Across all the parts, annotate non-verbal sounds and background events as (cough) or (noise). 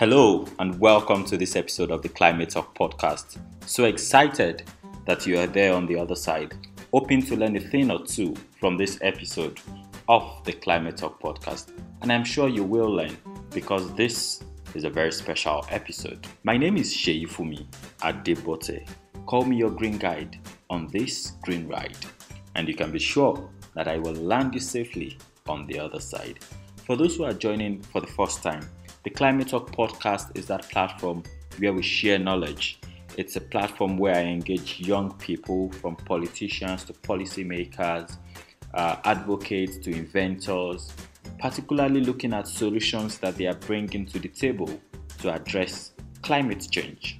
Hello, and welcome to this episode of the Climate Talk podcast. So excited that you are there on the other side, hoping to learn a thing or two from this episode of the Climate Talk podcast. And I'm sure you will learn because this is a very special episode. My name is Seyifunmi Adebote. Call me your green guide on this green ride, and you can be sure that I will land you safely on the other side. For those who are joining for the first time, the Climate Talk podcast is that platform where we share knowledge. It's a platform where I engage young people from politicians to policymakers, uh, advocates to inventors, particularly looking at solutions that they are bringing to the table to address climate change.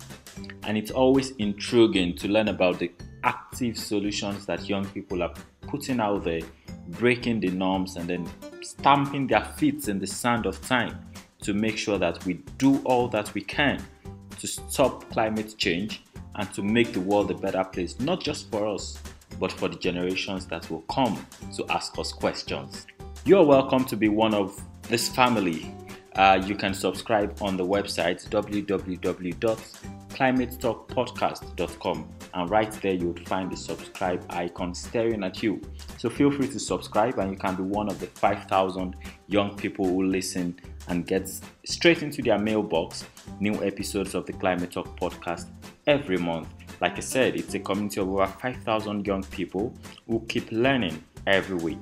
And it's always intriguing to learn about the active solutions that young people are putting out there, breaking the norms, and then stamping their feet in the sand of time to make sure that we do all that we can to stop climate change and to make the world a better place, not just for us, but for the generations that will come to ask us questions. You are welcome to be one of this family. Uh, you can subscribe on the website www.climatetalkpodcast.com and right there you would find the subscribe icon staring at you. So feel free to subscribe and you can be one of the 5,000 young people who listen and gets straight into their mailbox new episodes of the Climate Talk podcast every month. Like I said, it's a community of over 5,000 young people who keep learning every week.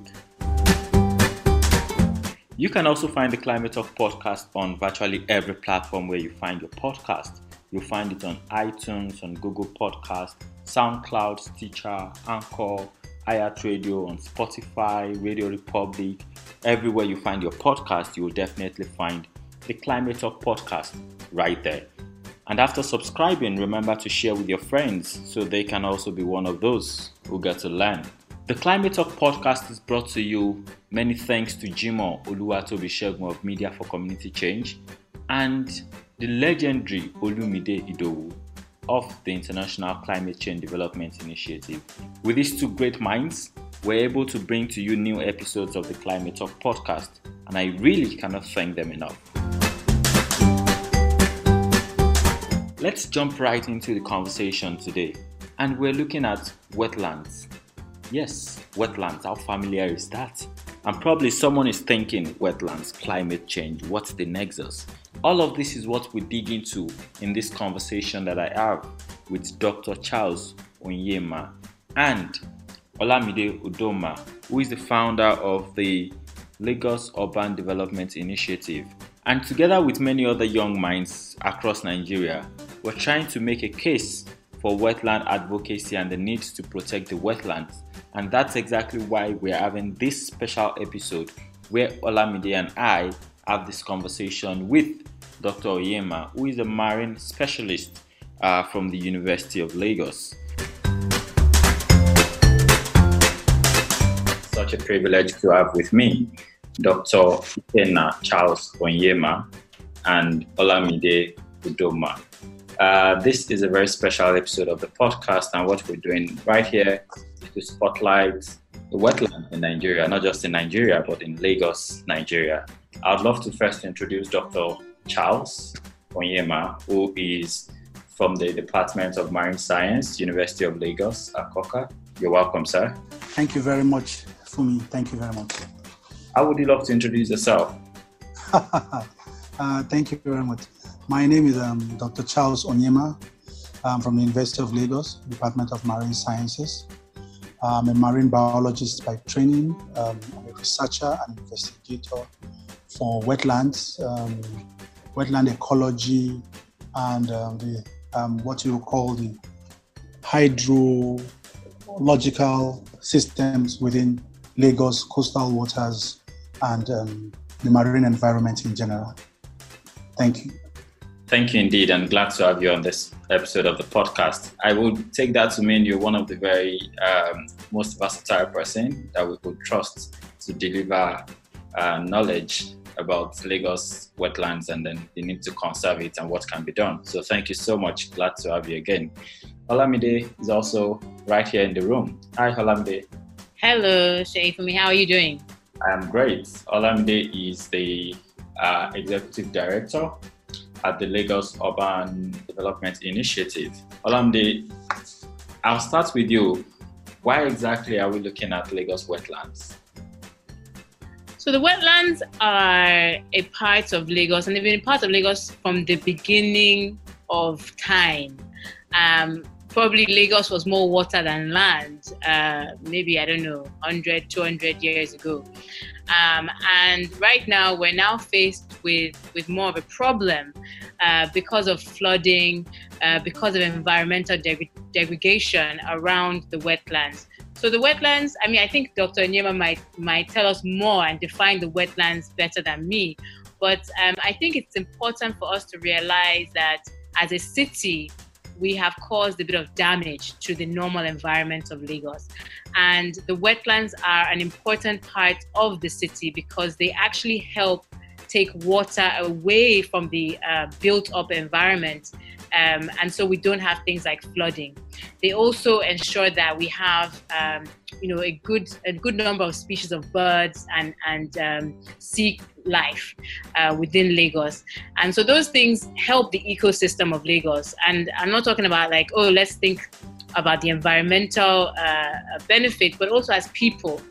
You can also find the Climate Talk podcast on virtually every platform where you find your podcast. You'll find it on iTunes, on Google Podcast, SoundCloud, Stitcher, Anchor, iHeartRadio, on Spotify, Radio Republic. Everywhere you find your podcast, you will definitely find the Climate Talk podcast right there. And after subscribing, remember to share with your friends so they can also be one of those who get to learn. The Climate Talk podcast is brought to you many thanks to Jimo Oluwatobi of Media for Community Change and the legendary Olumide Idowu of the International Climate Change Development Initiative. With these two great minds, we're able to bring to you new episodes of the Climate Talk podcast, and I really cannot thank them enough. Let's jump right into the conversation today, and we're looking at wetlands Yes, wetlands, how familiar is that? And probably someone is thinking wetlands, climate change, what's the nexus? All of this is what we dig into in this conversation that I have with Dr. Charles Onyema and Olamide Udoma, who is the founder of the Lagos Urban Development Initiative. And together with many other young minds across Nigeria, we're trying to make a case for wetland advocacy and the need to protect the wetlands and that's exactly why we're having this special episode where Olamide and I have this conversation with Dr. Onyema, who is a marine specialist uh, from the University of Lagos. Such a privilege to have with me Dr. Ikenna Charles Onyema and Olamide Udoma. Uh, this is a very special episode of the podcast, and what we're doing right here to spotlight the wetland in Nigeria, not just in Nigeria, but in Lagos, Nigeria. I'd love to first introduce Dr. Charles Onyema, who is from the Department of Marine Science, University of Lagos, Akoka. You're welcome, sir. Thank you very much, Fumi. Thank you very much. How would you love to introduce yourself? (laughs) uh, thank you very much. My name is um, Dr. Charles Onyema. I'm from the University of Lagos, Department of Marine Sciences. I'm a marine biologist by training. Um, I'm a researcher and investigator for wetlands, um, wetland ecology, and um, the um, what you call the hydrological systems within Lagos coastal waters and um, the marine environment in general. Thank you. Thank you indeed, and glad to have you on this episode of the podcast. I would take that to mean you're one of the very um, most versatile person that we could trust to deliver uh, knowledge about Lagos wetlands and then the need to conserve it and what can be done. So thank you so much. Glad to have you again. Olamide is also right here in the room. Hi, Olamide. Hello, Seyifunmi. How are you doing? I'm great. Olamide is the uh, executive director at the Lagos Urban Development Initiative. Olamide, I'll start with you. Why exactly are we looking at Lagos wetlands? So the wetlands are a part of Lagos, and they've been a part of Lagos from the beginning of time. Um, probably Lagos was more water than land, uh, maybe, I don't know, 100, 200 years ago. Um, and right now, we're now faced with, with more of a problem uh, because of flooding, uh, because of environmental deg- degradation around the wetlands. So the wetlands, I mean, I think Dr. Onyema might, might tell us more and define the wetlands better than me. But um, I think it's important for us to realize that as a city, we have caused a bit of damage to the normal environment of Lagos. And the wetlands are an important part of the city because they actually help take water away from the uh, built up environment. Um, and so we don't have things like flooding. They also ensure that we have, um, you know, a good a good number of species of birds and and um, sea life uh, within Lagos. And so those things help the ecosystem of Lagos. And I'm not talking about like, oh, let's think about the environmental uh, benefit, but also as people.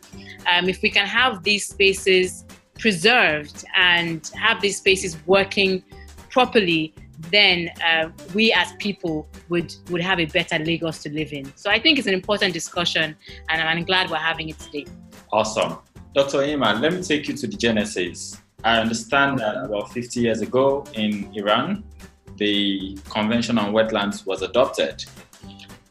Um, if we can have these spaces preserved and have these spaces working properly, then uh, we as people would would have a better Lagos to live in. So I think it's an important discussion, and I'm glad we're having it today. Awesome, Dr. Iman. Let me take you to the genesis. I understand that about 50 years ago in Iran, the Convention on Wetlands was adopted,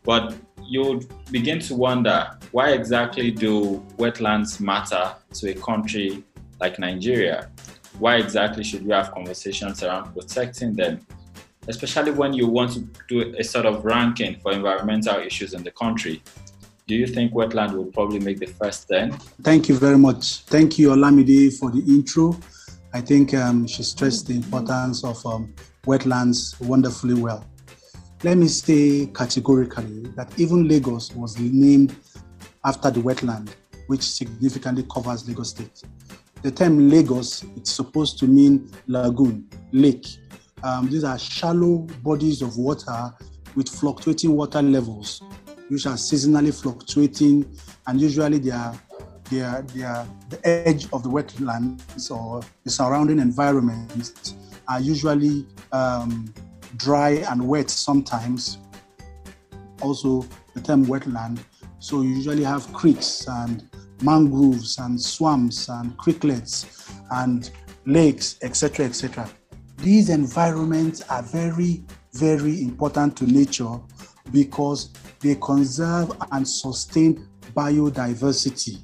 but you begin to wonder why exactly do wetlands matter to a country like Nigeria? Why exactly should we have conversations around protecting them? Especially when you want to do a sort of ranking for environmental issues in the country. Do you think wetland will probably make the first then? Thank you very much. Thank you, Olamide, for the intro. I think um, she stressed the importance of um, wetlands wonderfully well. Let me say categorically that even Lagos was named after the wetland, which significantly covers Lagos State. The term Lagos, it's supposed to mean lagoon, lake. Um, these are shallow bodies of water with fluctuating water levels, which are seasonally fluctuating, and usually they are, they are, they are the edge of the wetlands or the surrounding environment are usually um, dry and wet sometimes. Also, the term wetland. So you usually have creeks and mangroves and swamps and creeklets and lakes, etc., etc. These environments are very, very important to nature because they conserve and sustain biodiversity.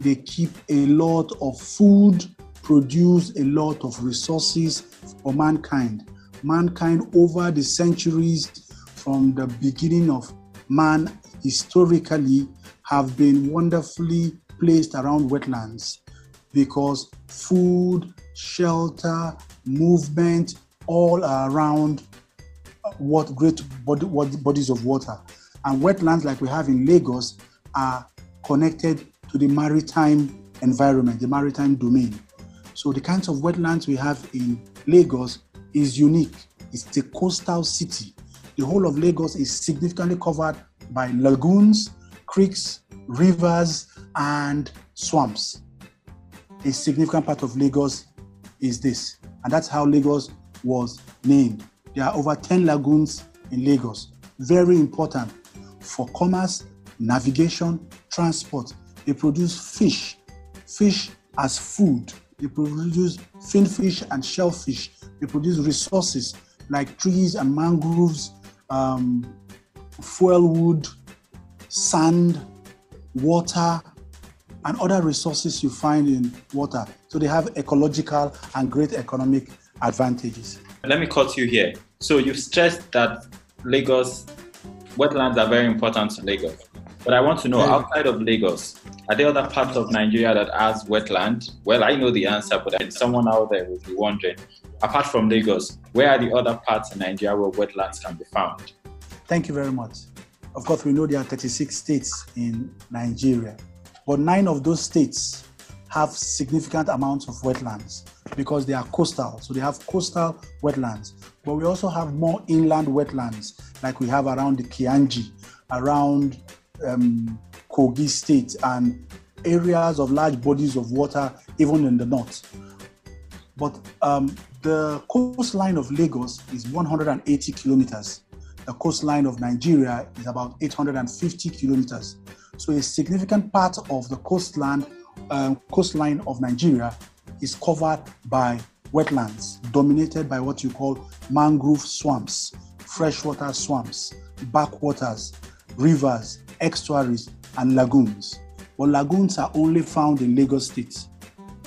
They keep a lot of food, produce a lot of resources for mankind. Mankind, over the centuries, from the beginning of man historically, have been wonderfully placed around wetlands because food, shelter, movement, all around uh, what great body, what bodies of water. And wetlands like we have in Lagos are connected to the maritime environment, the maritime domain. So the kinds of wetlands we have in Lagos is unique. It's a coastal city. The whole of Lagos is significantly covered by lagoons, creeks, rivers, and swamps. A significant part of Lagos is this, and that's how Lagos was named. There are over 10 lagoons in Lagos, very important for commerce, navigation, transport. They produce fish, fish as food. They produce finfish and shellfish. They produce resources like trees and mangroves, um, fuel wood, sand, water, and other resources you find in water. So they have ecological and great economic advantages. Let me cut you here. So you've stressed that Lagos wetlands are very important to Lagos. But I want to know, outside of Lagos, are there other parts of Nigeria that has wetland? Well, I know the answer, but someone out there will be wondering. Apart from Lagos, where are the other parts in Nigeria where wetlands can be found? Thank you very much. Of course, we know there are 36 states in Nigeria, but nine of those states have significant amounts of wetlands because they are coastal. So they have coastal wetlands. But we also have more inland wetlands, like we have around the Kainji, around um, Kogi State, and areas of large bodies of water, even in the north. But um, the coastline of Lagos is 180 kilometers. The coastline of Nigeria is about 850 kilometers. So a significant part of the coastline, um, coastline of Nigeria is covered by wetlands dominated by what you call mangrove swamps, freshwater swamps, backwaters, rivers, estuaries, and lagoons. But lagoons are only found in Lagos State.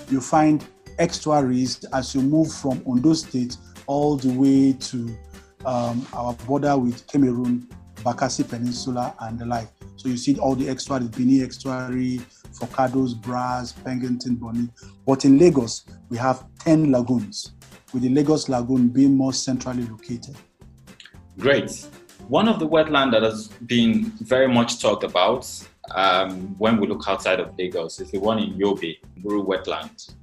You find estuaries as you move from Ondo State all the way to um, our border with Cameroon, Bakassi Peninsula, and the like. So you see all the estuaries, Bini Estuary, Forcados, Brass, Pennington, Bonny. But in Lagos, we have 10 lagoons, with the Lagos Lagoon being more centrally located. Great. One of the wetland that has been very much talked about um, when we look outside of Lagos is the one in Yobe, Nguru Wetland.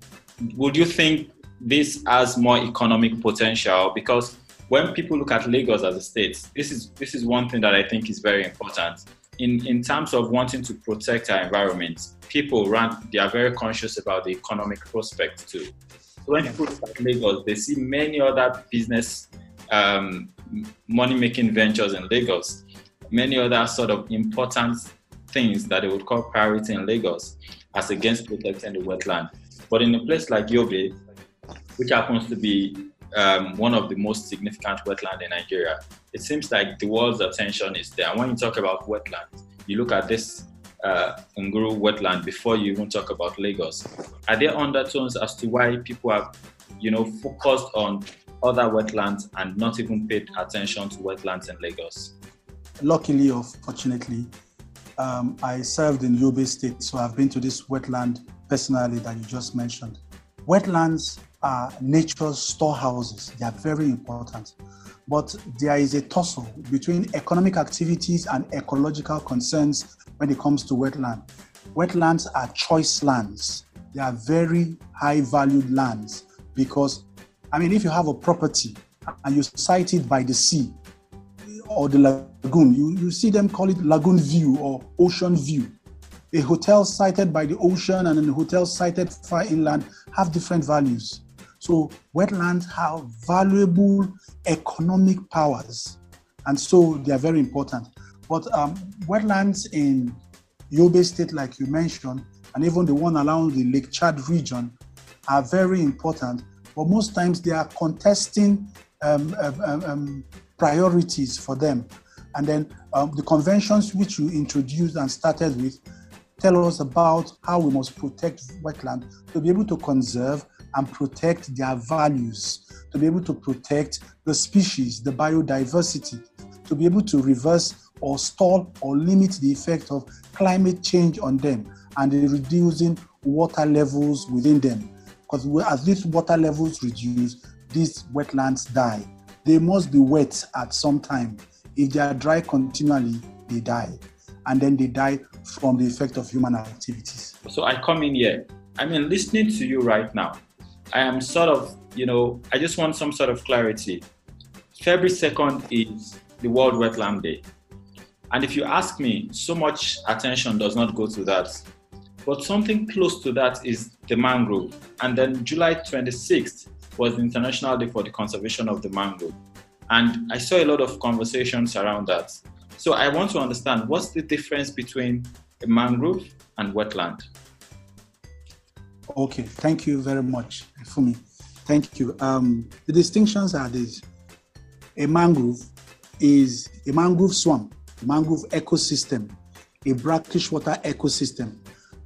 Would you think this has more economic potential? Because when people look at Lagos as a state, this is this is one thing that I think is very important. In in terms of wanting to protect our environment, people run they are very conscious about the economic prospect too. So when people look at Lagos, they see many other business um, money making ventures in Lagos, many other sort of important things that they would call priority in Lagos as against protecting the wetland. But in a place like Yobe, which happens to be um, one of the most significant wetland in Nigeria, it seems like the world's attention is there. And when you talk about wetlands, you look at this uh, Nguru wetland before you even talk about Lagos. Are there undertones as to why people have, you know, focused on other wetlands and not even paid attention to wetlands in Lagos? Luckily or fortunately, um, I served in Yobe State, so I've been to this wetland personally that you just mentioned. Wetlands Uh, are nature's storehouses, they are very important. But there is a tussle between economic activities and ecological concerns when it comes to wetland. Wetlands are choice lands, they are very high valued lands because, I mean, if you have a property and you site it by the sea, or the lagoon. You, you see them call it lagoon view or ocean view. A hotel sited by the ocean and a hotel sited far inland have different values. So wetlands have valuable economic powers, and so they are very important. But um, wetlands in Yobe State, like you mentioned, and even the one around the Lake Chad region, are very important. But most times they are contesting um, um, um, um priorities for them. And then um, the conventions which you introduced and started with tell us about how we must protect wetland to be able to conserve and protect their values, to be able to protect the species, the biodiversity, to be able to reverse or stall or limit the effect of climate change on them and reducing water levels within them. Because as these water levels reduce, these wetlands die they must be wet at some time. If they are dry continually, they die. And then they die from the effect of human activities. So I come in here. I mean, listening to you right now, I am sort of, you know, I just want some sort of clarity. February 2nd is the World Wetland Day. And if you ask me, so much attention does not go to that. But something close to that is the mangrove. And then July 26th was the International Day for the Conservation of the Mangrove. And I saw a lot of conversations around that. So I want to understand what's the difference between a mangrove and wetland? Okay, thank you very much, Fumi. Thank you. Um, the distinctions are these. A mangrove is a mangrove swamp, a mangrove ecosystem, a brackish water ecosystem,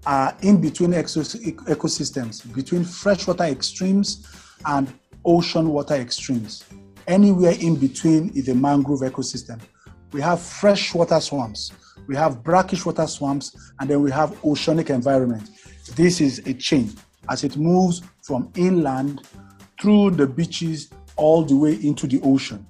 are in between ecosystems, between freshwater extremes and ocean water extremes. Anywhere in between is a mangrove ecosystem. We have freshwater swamps, we have brackish water swamps, and then we have oceanic environment. This is a chain as it moves from inland through the beaches all the way into the ocean.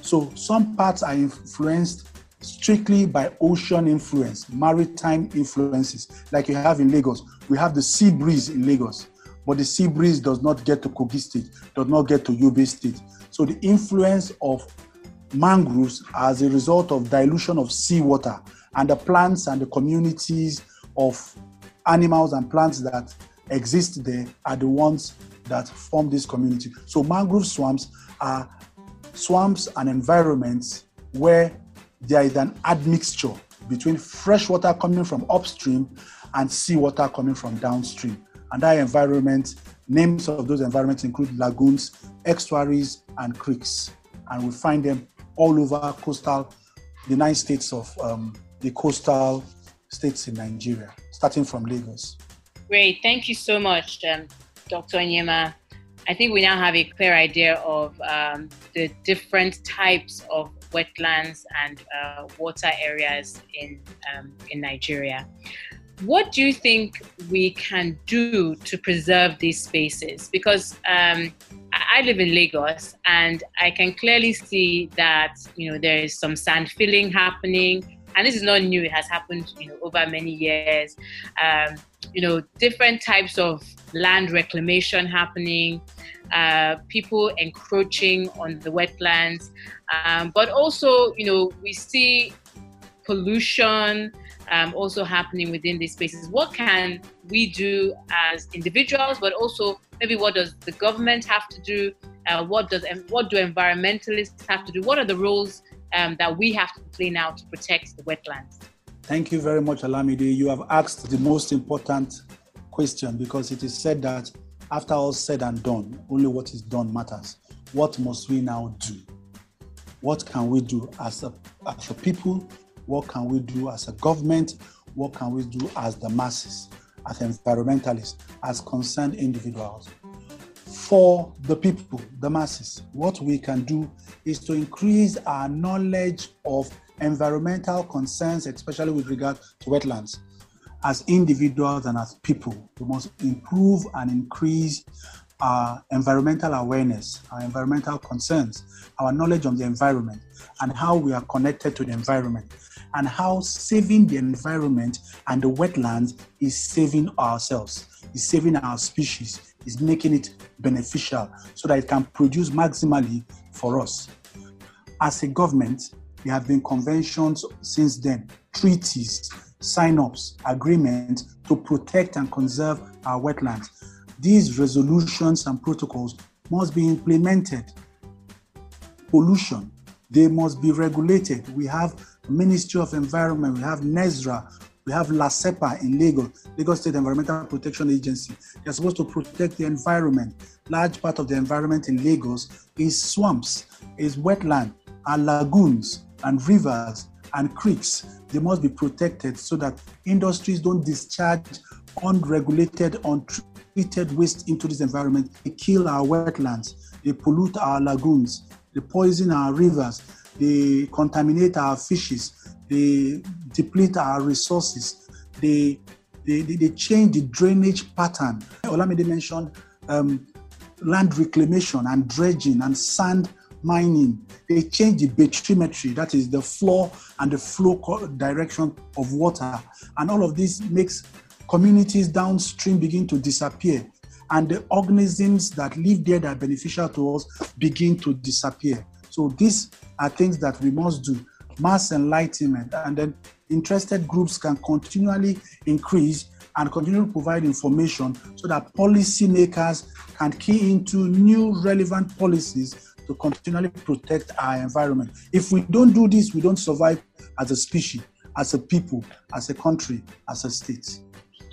So some parts are influenced strictly by ocean influence, maritime influences, like you have in Lagos, we have the sea breeze in Lagos, but the sea breeze does not get to Kogi State, does not get to Yobe State. So the influence of mangroves as a result of dilution of seawater and the plants and the communities of animals and plants that exist there are the ones that form this community. So mangrove swamps are swamps and environments where there is an admixture between fresh water coming from upstream and seawater coming from downstream. And that environment, names of those environments include lagoons, estuaries, and creeks. And we find them all over coastal, the nine states of um, the coastal states in Nigeria, starting from Lagos. Great. Thank you so much, um, Dr. Onyema. I think we now have a clear idea of um, the different types of wetlands and uh, water areas in, um, in Nigeria. What do you think we can do to preserve these spaces? Because um, I live in Lagos and I can clearly see that you know there is some sand filling happening, and this is not new. It has happened you know over many years. Um, you know different types of land reclamation happening, uh, people encroaching on the wetlands, um, but also you know we see pollution um, also happening within these spaces. What can we do as individuals, but also maybe what does the government have to do? Uh, what does what do environmentalists have to do? What are the roles um, that we have to play now to protect the wetlands? Thank you very much, Olamide. You have asked the most important question because it is said that after all said and done, only what is done matters. What must we now do? What can we do as a, as a people what can we do as a government? What can we do as the masses, as environmentalists, as concerned individuals? For the people, the masses, what we can do is to increase our knowledge of environmental concerns, especially with regard to wetlands. As individuals and as people, we must improve and increase our environmental awareness, our environmental concerns, our knowledge of the environment, and how we are connected to the environment and how saving the environment and the wetlands is saving ourselves, is saving our species, is making it beneficial so that it can produce maximally for us. As a government, there have been conventions since then, treaties, sign ups, agreements to protect and conserve our wetlands. These resolutions and protocols must be implemented. Pollution, they must be regulated. We have Ministry of Environment, we have NESREA, we have LASEPA in Lagos, Lagos State Environmental Protection Agency. They're supposed to protect the environment. Large part of the environment in Lagos is swamps, is wetland, and lagoons, and rivers, and creeks. They must be protected so that industries don't discharge unregulated, untreated waste into this environment. They kill our wetlands, they pollute our lagoons, they poison our rivers, they contaminate our fishes, they deplete our resources, they, they, they, they change the drainage pattern. Olamide mentioned um, land reclamation and dredging and sand mining. They change the bathymetry, that is the flow and the flow direction of water. And all of this makes communities downstream begin to disappear. And the organisms that live there that are beneficial to us begin to disappear. So these are things that we must do. Mass enlightenment, and then interested groups can continually increase and continue to provide information so that policymakers can key into new relevant policies to continually protect our environment. If we don't do this, we don't survive as a species, as a people, as a country, as a state.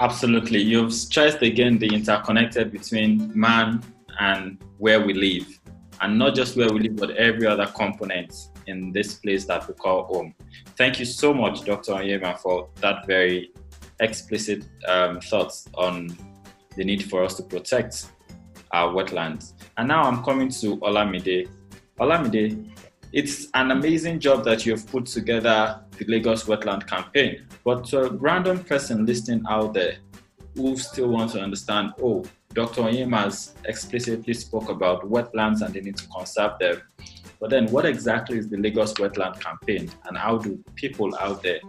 Absolutely. You've stressed again the interconnected between man and where we live and not just where we live, but every other component in this place that we call home. Thank you so much, Dr. Onyema, for that very explicit um, thoughts on the need for us to protect our wetlands. And now I'm coming to Olamide. Olamide, it's an amazing job that you've put together the Lagos Wetland Campaign. But to a random person listening out there who still want to understand, oh, Dr. Onyema has explicitly spoke about wetlands and the need to conserve them. But then, what exactly is the Lagos Wetland Campaign, and how do people out there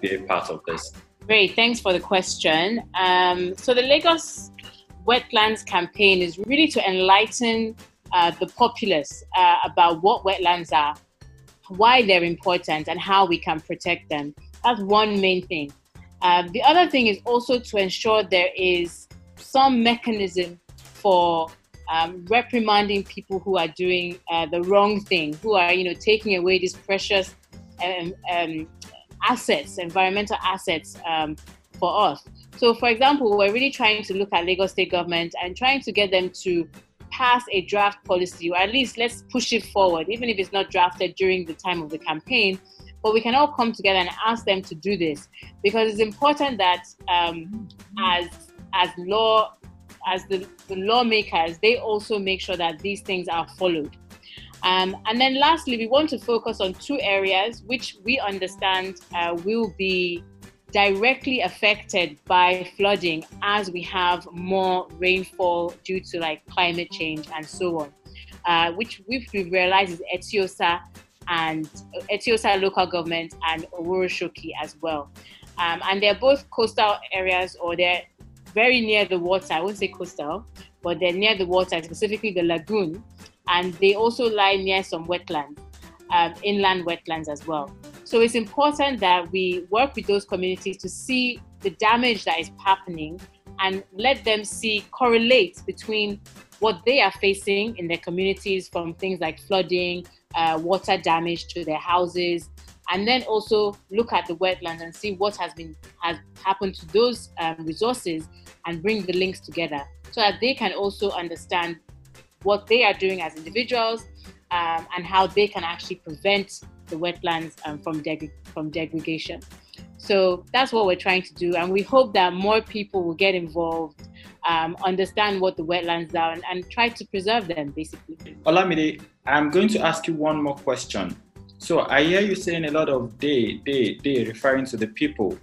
be a part of this? Great, thanks for the question. Um, so the Lagos Wetlands campaign is really to enlighten uh, the populace uh, about what wetlands are, why they're important, and how we can protect them. That's one main thing. Uh, the other thing is also to ensure there is some mechanism for um, reprimanding people who are doing uh, the wrong thing, who are you know taking away these precious um, um, assets, environmental assets um, for us. So, for example, we're really trying to look at Lagos State government and trying to get them to pass a draft policy, or at least let's push it forward, even if it's not drafted during the time of the campaign. But we can all come together and ask them to do this because it's important that um, as as law as the, the lawmakers, they also make sure that these things are followed. Um, and then lastly, we want to focus on two areas which we understand uh, will be directly affected by flooding as we have more rainfall due to like climate change and so on, uh, which we've realized is Etiosa and Etiosa local government and Oworonshoki as well. Um, and they're both coastal areas or they're very near the water. I won't say coastal, but they're near the water, specifically the lagoon. And they also lie near some wetlands, um, inland wetlands as well. So it's important that we work with those communities to see the damage that is happening and let them see correlate between what they are facing in their communities from things like flooding, uh, water damage to their houses, and then also look at the wetlands and see what has been has happened to those um, resources and bring the links together so that they can also understand what they are doing as individuals um, and how they can actually prevent the wetlands um, from, deg- from degradation. So that's what we're trying to do, and we hope that more people will get involved, um, understand what the wetlands are, and, and, try to preserve them, basically. Olamide, I'm going to ask you one more question. So I hear you saying a lot of they, they, they, referring to the people.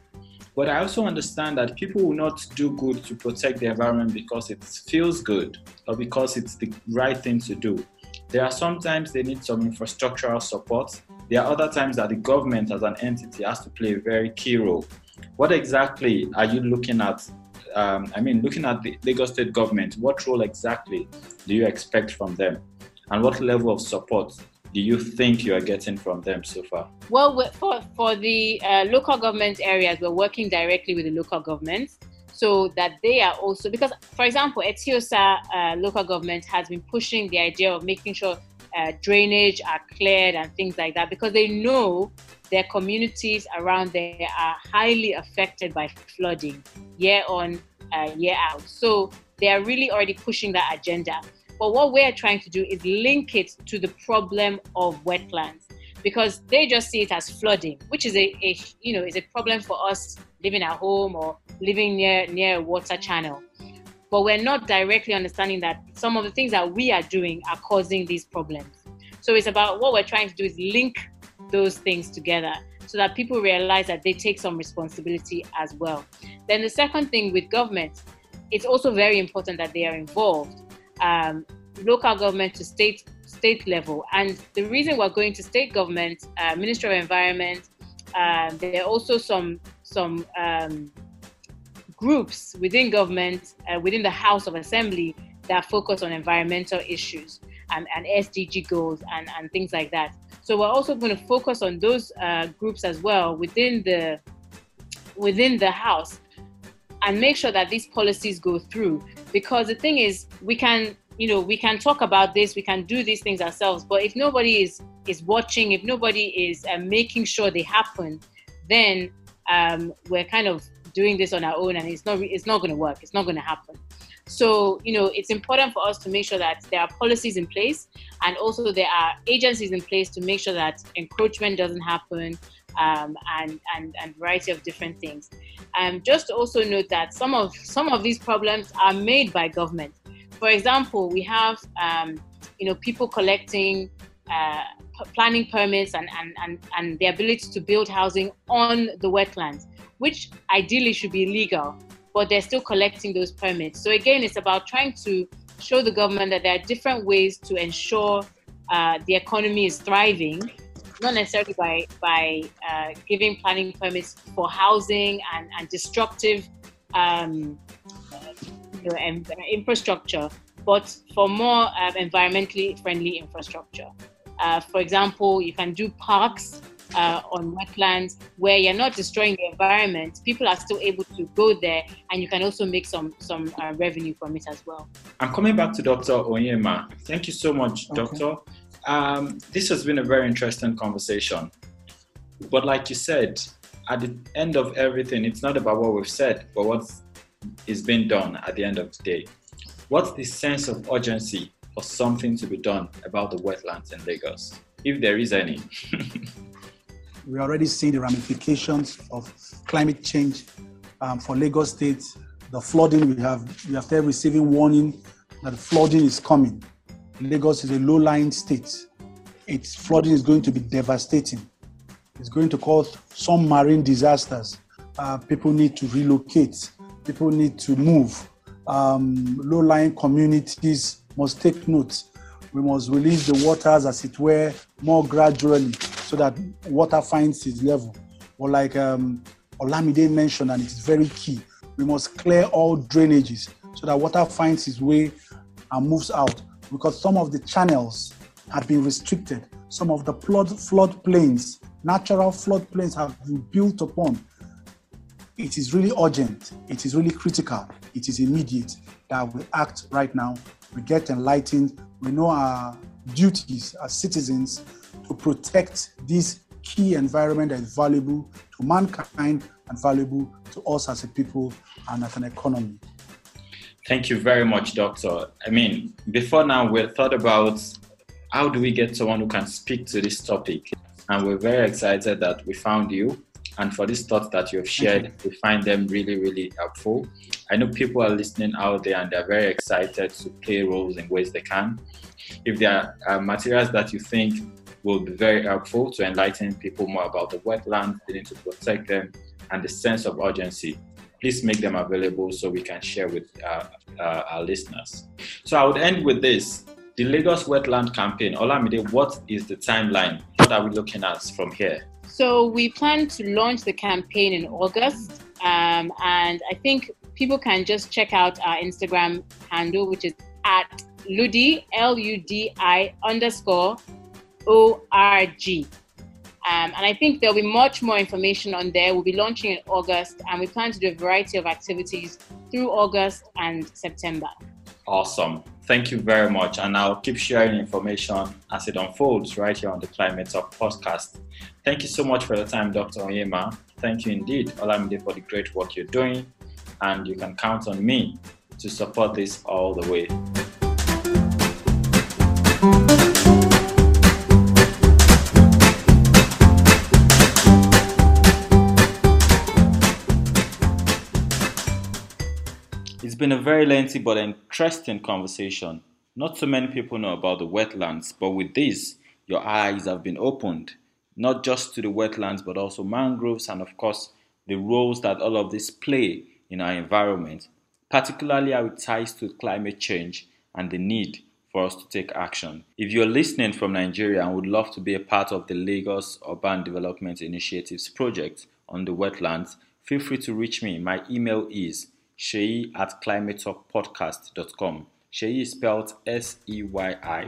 But I also understand that people will not do good to protect the environment because it feels good or because it's the right thing to do. There are sometimes they need some infrastructural support. There are other times that the government as an entity has to play a very key role. What exactly are you looking at? Um, I mean, looking at the Lagos state government, what role exactly do you expect from them? And what level of support do you think you are getting from them so far? Well, for, for the uh, local government areas, we're working directly with the local governments so that they are also, because, for example, Etiosa uh, local government has been pushing the idea of making sure uh, drainage are cleared and things like that because they know their communities around there are highly affected by flooding year on, uh, year out. So they are really already pushing that agenda. But what we're trying to do is link it to the problem of wetlands because they just see it as flooding, which is a, a you know is a problem for us living at home or living near near a water channel. But we're not directly understanding that some of the things that we are doing are causing these problems. So it's about what we're trying to do is link those things together so that people realize that they take some responsibility as well. Then the second thing with government, it's also very important that they are involved um, local government to state state level. And the reason we're going to state government, uh, Ministry of Environment, uh, there are also some some um, groups within government, uh, within the House of Assembly that focus on environmental issues and, and SDG goals and, and things like that. So we're also going to focus on those uh, groups as well within the within the House and make sure that these policies go through. Because the thing is we can you know we can talk about this we can do these things ourselves but if nobody is is watching if nobody is uh, making sure they happen then um, we're kind of doing this on our own and it's not it's not going to work it's not going to happen. So you know it's important for us to make sure that there are policies in place and also there are agencies in place to make sure that encroachment doesn't happen um, and, and and variety of different things. Um, just to also note that some of some of these problems are made by government. For example, we have um, you know people collecting uh, planning permits and, and, and, and the ability to build housing on the wetlands, which ideally should be legal, but they're still collecting those permits. So again, it's about trying to show the government that there are different ways to ensure uh, the economy is thriving not necessarily by by uh, giving planning permits for housing and, and destructive um, you know, infrastructure, but for more uh, environmentally friendly infrastructure. Uh, for example, you can do parks uh, on wetlands where you're not destroying the environment. People are still able to go there, and you can also make some some uh, revenue from it as well. I'm coming back to Dr. Onyema. Thank you so much, okay. Doctor. Um, this has been a very interesting conversation. But like you said, at the end of everything, it's not about what we've said, but what is being done at the end of the day. What's the sense of urgency for something to be done about the wetlands in Lagos, if there is any? (laughs) we already see the ramifications of climate change um, for Lagos State. The flooding we have, we have started receiving warning that flooding is coming. Lagos is a low-lying state. Its flooding is going to be devastating. It's going to cause some marine disasters. Uh, people need to relocate. People need to move. Um, low-lying communities must take note. We must release the waters, as it were, more gradually so that water finds its level. Or like um, Olamide mentioned, and it is very key, we must clear all drainages so that water finds its way and moves out. Because some of the channels have been restricted, some of the flood flood plains, natural flood plains have been built upon. It is really urgent. It is really critical. It is immediate that we act right now. We get enlightened. We know our duties as citizens to protect this key environment that is valuable to mankind and valuable to us as a people and as an economy. Thank you very much, Doctor. I mean, before now, we thought about how do we get someone who can speak to this topic? And we're very excited that we found you. And for these thoughts that you've shared, you. we find them really, really helpful. I know people are listening out there and they're very excited to play roles in ways they can. If there are uh, materials that you think will be very helpful to enlighten people more about the wetlands, needing to protect them, and the sense of urgency. Please make them available so we can share with uh, uh, our listeners. So I would end with this. The Lagos Wetland Campaign, Olamide, what is the timeline? What are we looking at from here? So we plan to launch the campaign in August, um, and I think people can just check out our Instagram handle, which is at Ludi, L U D I underscore O-R-G. Um, and I think there'll be much more information on there. We'll be launching in August, and we plan to do a variety of activities through August and September. Awesome. Thank you very much. And I'll keep sharing information as it unfolds right here on the Climate Talk podcast. Thank you so much for your time, Dr. Onyema. Thank you indeed, Olamide, for the great work you're doing. And you can count on me to support this all the way. Been a very lengthy but interesting conversation. Not so many people know about the wetlands, but with this, your eyes have been opened, not just to the wetlands, but also mangroves and, of course, the roles that all of this play in our environment, particularly how it ties to climate change and the need for us to take action. If you're listening from Nigeria and would love to be a part of the Lagos Urban Development Initiatives project on the wetlands, feel free to reach me. My email is Seyi at climatetalkpodcast.com. Seyi is spelled S E Y I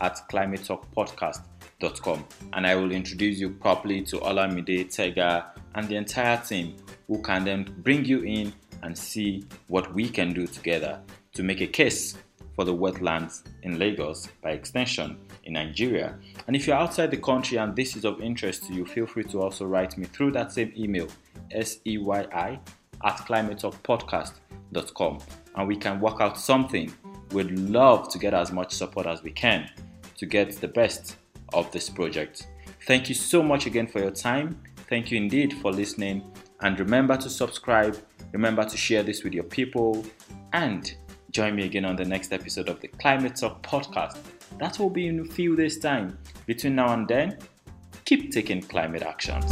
at climatetalkpodcast.com. And I will introduce you properly to Olamide, Tega, and the entire team who can then bring you in and see what we can do together to make a case for the wetlands in Lagos, by extension, in Nigeria. And if you're outside the country and this is of interest to you, feel free to also write me through that same email, S E Y I at climatetalkpodcast.com and we can work out something. We'd love to get as much support as we can to get the best of this project. Thank you so much again for your time. Thank you indeed for listening. And remember to subscribe, remember to share this with your people, and join me again on the next episode of the Climate Talk podcast. That will be in a few days' time. Between now and then, keep taking climate actions.